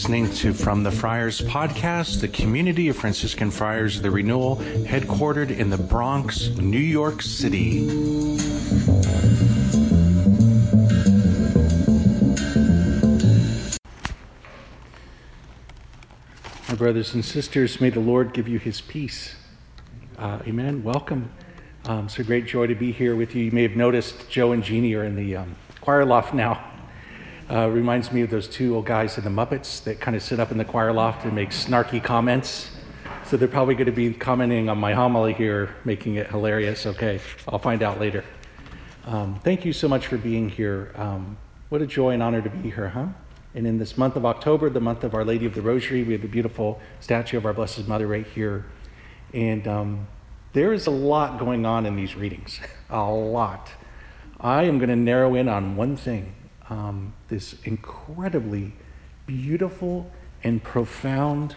listening to From the Friars podcast, the community of Franciscan Friars of the Renewal, headquartered in the Bronx, New York City. My brothers and sisters, may the Lord give you his peace. Uh, amen. Welcome. Um, it's a great joy to be here with you. You may have noticed Joe and Jeannie are in the um, choir loft now. Uh, reminds me of those two old guys in the Muppets that kind of sit up in the choir loft and make snarky comments. So they're probably going to be commenting on my homily here, making it hilarious. Okay, I'll find out later. Um, thank you so much for being here. Um, what a joy and honor to be here, huh? And in this month of October, the month of Our Lady of the Rosary, we have a beautiful statue of our Blessed Mother right here. And um, there is a lot going on in these readings, a lot. I am going to narrow in on one thing um, this incredibly beautiful and profound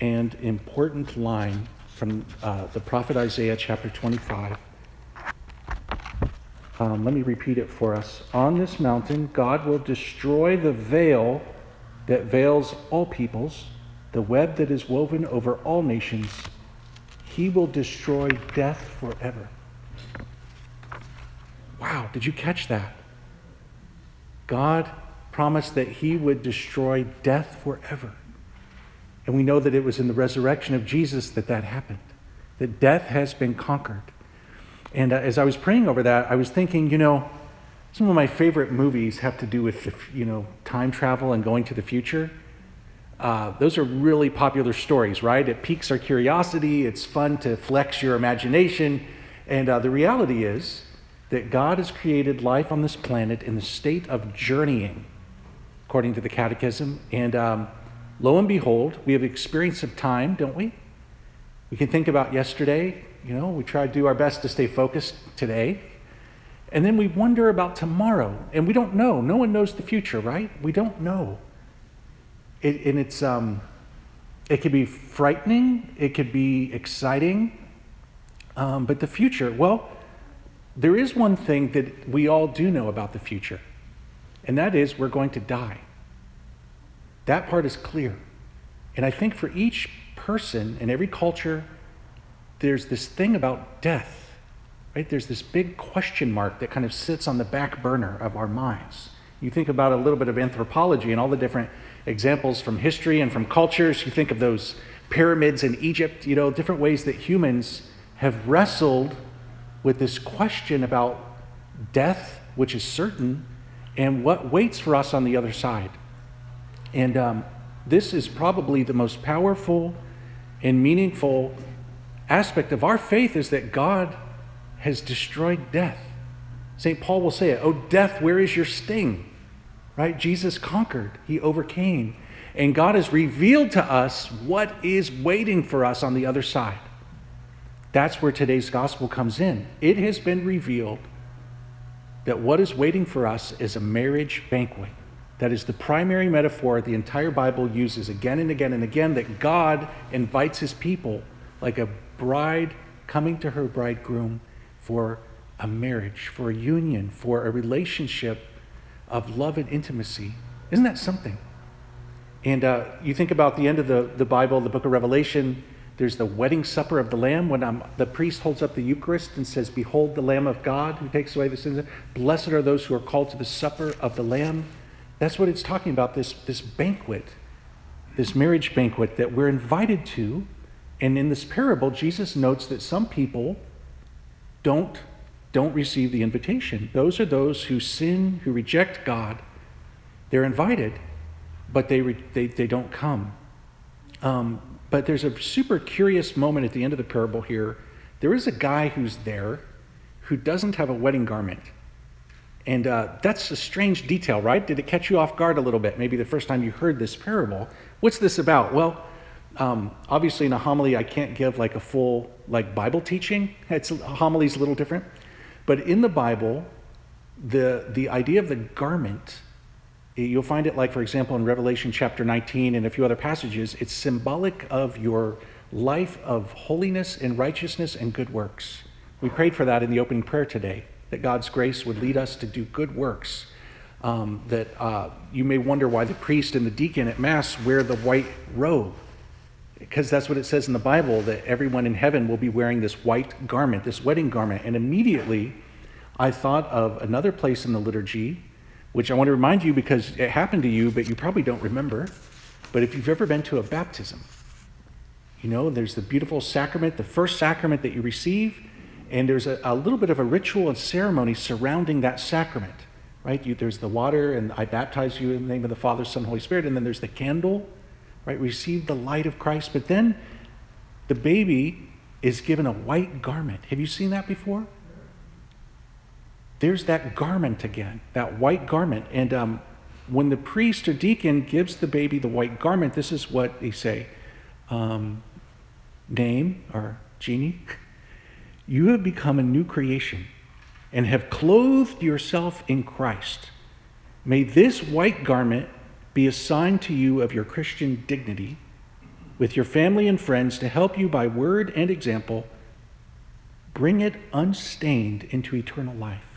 and important line from uh, the prophet Isaiah, chapter 25. Um, let me repeat it for us. On this mountain, God will destroy the veil that veils all peoples, the web that is woven over all nations. He will destroy death forever. Wow, did you catch that? God promised that he would destroy death forever. And we know that it was in the resurrection of Jesus that that happened, that death has been conquered. And uh, as I was praying over that, I was thinking, you know, some of my favorite movies have to do with, you know, time travel and going to the future. Uh, those are really popular stories, right? It piques our curiosity. It's fun to flex your imagination. And uh, the reality is, that God has created life on this planet in the state of journeying, according to the Catechism. And um, lo and behold, we have experience of time, don't we? We can think about yesterday. You know, we try to do our best to stay focused today. And then we wonder about tomorrow, and we don't know. No one knows the future, right? We don't know. It, and it's, um, it could be frightening, it could be exciting, um, but the future, well, there is one thing that we all do know about the future, and that is we're going to die. That part is clear. And I think for each person in every culture, there's this thing about death, right? There's this big question mark that kind of sits on the back burner of our minds. You think about a little bit of anthropology and all the different examples from history and from cultures. You think of those pyramids in Egypt, you know, different ways that humans have wrestled with this question about death, which is certain, and what waits for us on the other side. And um, this is probably the most powerful and meaningful aspect of our faith is that God has destroyed death. St. Paul will say it, Oh, death, where is your sting? Right? Jesus conquered, he overcame. And God has revealed to us what is waiting for us on the other side. That's where today's gospel comes in. It has been revealed that what is waiting for us is a marriage banquet. That is the primary metaphor the entire Bible uses again and again and again that God invites his people like a bride coming to her bridegroom for a marriage, for a union, for a relationship of love and intimacy. Isn't that something? And uh, you think about the end of the, the Bible, the book of Revelation, there's the wedding supper of the Lamb when um, the priest holds up the Eucharist and says, Behold the Lamb of God who takes away the sins. Blessed are those who are called to the supper of the Lamb. That's what it's talking about this, this banquet, this marriage banquet that we're invited to. And in this parable, Jesus notes that some people don't, don't receive the invitation. Those are those who sin, who reject God. They're invited, but they, they, they don't come. Um, but there's a super curious moment at the end of the parable here. There is a guy who's there who doesn't have a wedding garment. And uh, that's a strange detail, right? Did it catch you off guard a little bit? Maybe the first time you heard this parable. What's this about? Well, um, obviously in a homily, I can't give like a full like Bible teaching. It's a homily's a little different, but in the Bible, the the idea of the garment You'll find it, like, for example, in Revelation chapter 19 and a few other passages. It's symbolic of your life of holiness and righteousness and good works. We prayed for that in the opening prayer today, that God's grace would lead us to do good works. um, that uh, you may wonder why the priest and the deacon at Mass wear the white robe. Because that's what it says in the Bible that everyone in heaven will be wearing this white garment, this wedding garment. And immediately I thought of another place in the liturgy, which I want to remind you because it happened to you, but you probably don't remember. But if you've ever been to a baptism, you know, there's the beautiful sacrament, the first sacrament that you receive, and there's a, a little bit of a ritual and ceremony surrounding that sacrament, right? You, there's the water, and I baptize you in the name of the Father, Son, Holy Spirit, and then there's the candle, right? Receive the light of Christ, but then the baby is given a white garment. Have you seen that before? There's that garment again, that white garment. And um, when the priest or deacon gives the baby the white garment, this is what they say um, Name or genie, you have become a new creation and have clothed yourself in Christ. May this white garment be a sign to you of your Christian dignity with your family and friends to help you by word and example bring it unstained into eternal life.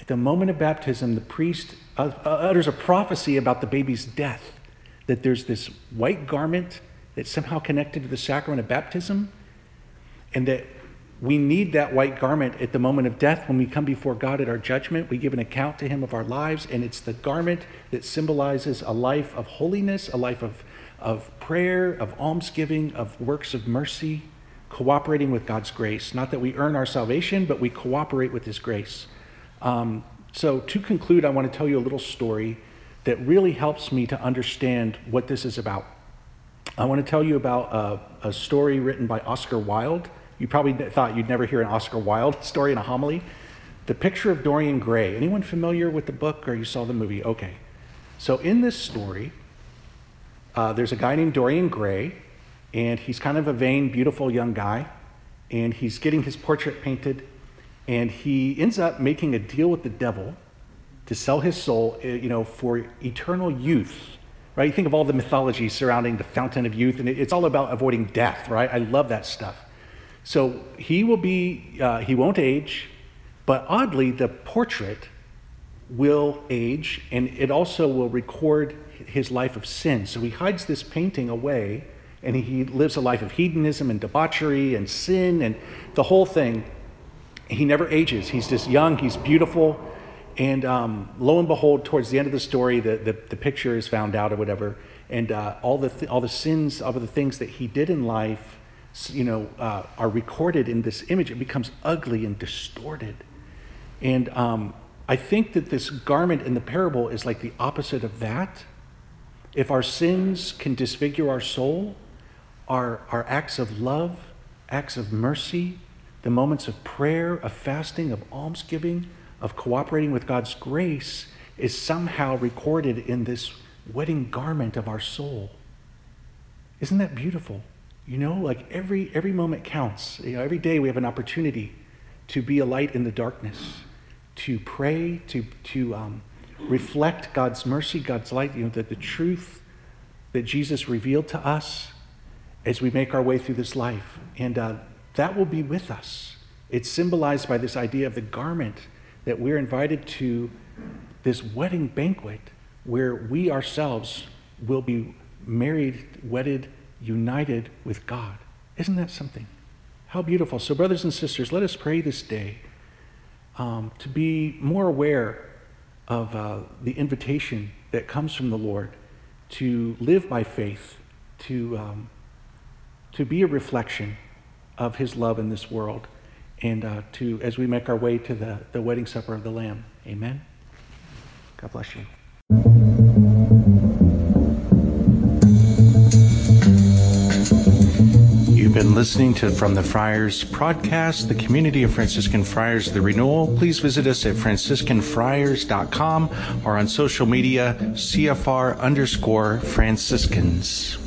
At the moment of baptism, the priest utters a prophecy about the baby's death, that there's this white garment that's somehow connected to the sacrament of baptism, and that we need that white garment at the moment of death when we come before God at our judgment. We give an account to Him of our lives, and it's the garment that symbolizes a life of holiness, a life of, of prayer, of almsgiving, of works of mercy, cooperating with God's grace. Not that we earn our salvation, but we cooperate with His grace. Um, so, to conclude, I want to tell you a little story that really helps me to understand what this is about. I want to tell you about a, a story written by Oscar Wilde. You probably thought you'd never hear an Oscar Wilde story in a homily. The Picture of Dorian Gray. Anyone familiar with the book or you saw the movie? Okay. So, in this story, uh, there's a guy named Dorian Gray, and he's kind of a vain, beautiful young guy, and he's getting his portrait painted, and he ends up making a deal with the devil to sell his soul, eh, you know, for eternal youth right? You think of all the mythology surrounding the fountain of youth, and it's all about avoiding death, right? I love that stuff. So he will be, uh, he won't age, but oddly, the portrait will age, and it also will record his life of sin. So he hides this painting away, and he lives a life of hedonism and debauchery and sin and the whole thing. He never ages. He's just young, he's beautiful, and um, lo and behold, towards the end of the story, the, the, the picture is found out or whatever, and uh, all, the th- all the sins of the things that he did in life, you know, uh, are recorded in this image. It becomes ugly and distorted. And um, I think that this garment in the parable is like the opposite of that. If our sins can disfigure our soul, our, our acts of love, acts of mercy, the moments of prayer, of fasting, of almsgiving, of cooperating with God's grace is somehow recorded in this wedding garment of our soul. Isn't that beautiful? You know, like every every moment counts. You know, every day we have an opportunity to be a light in the darkness, to pray, to to um, reflect God's mercy, God's light. You know, that the truth that Jesus revealed to us as we make our way through this life, and uh, that will be with us. It's symbolized by this idea of the garment that we're invited to this wedding banquet where we ourselves will be married, wedded, united with God. Isn't that something? How beautiful. So, brothers and sisters, let us pray this day um, to be more aware of uh, the invitation that comes from the Lord to live by faith, to, um, to be a reflection of His love in this world and uh, to as we make our way to the, the wedding supper of the Lamb. Amen. God bless you. You've been listening to From the Friars podcast, the community of Franciscan Friars, the renewal. Please visit us at franciscanfriars.com or on social media, CFR underscore Franciscans.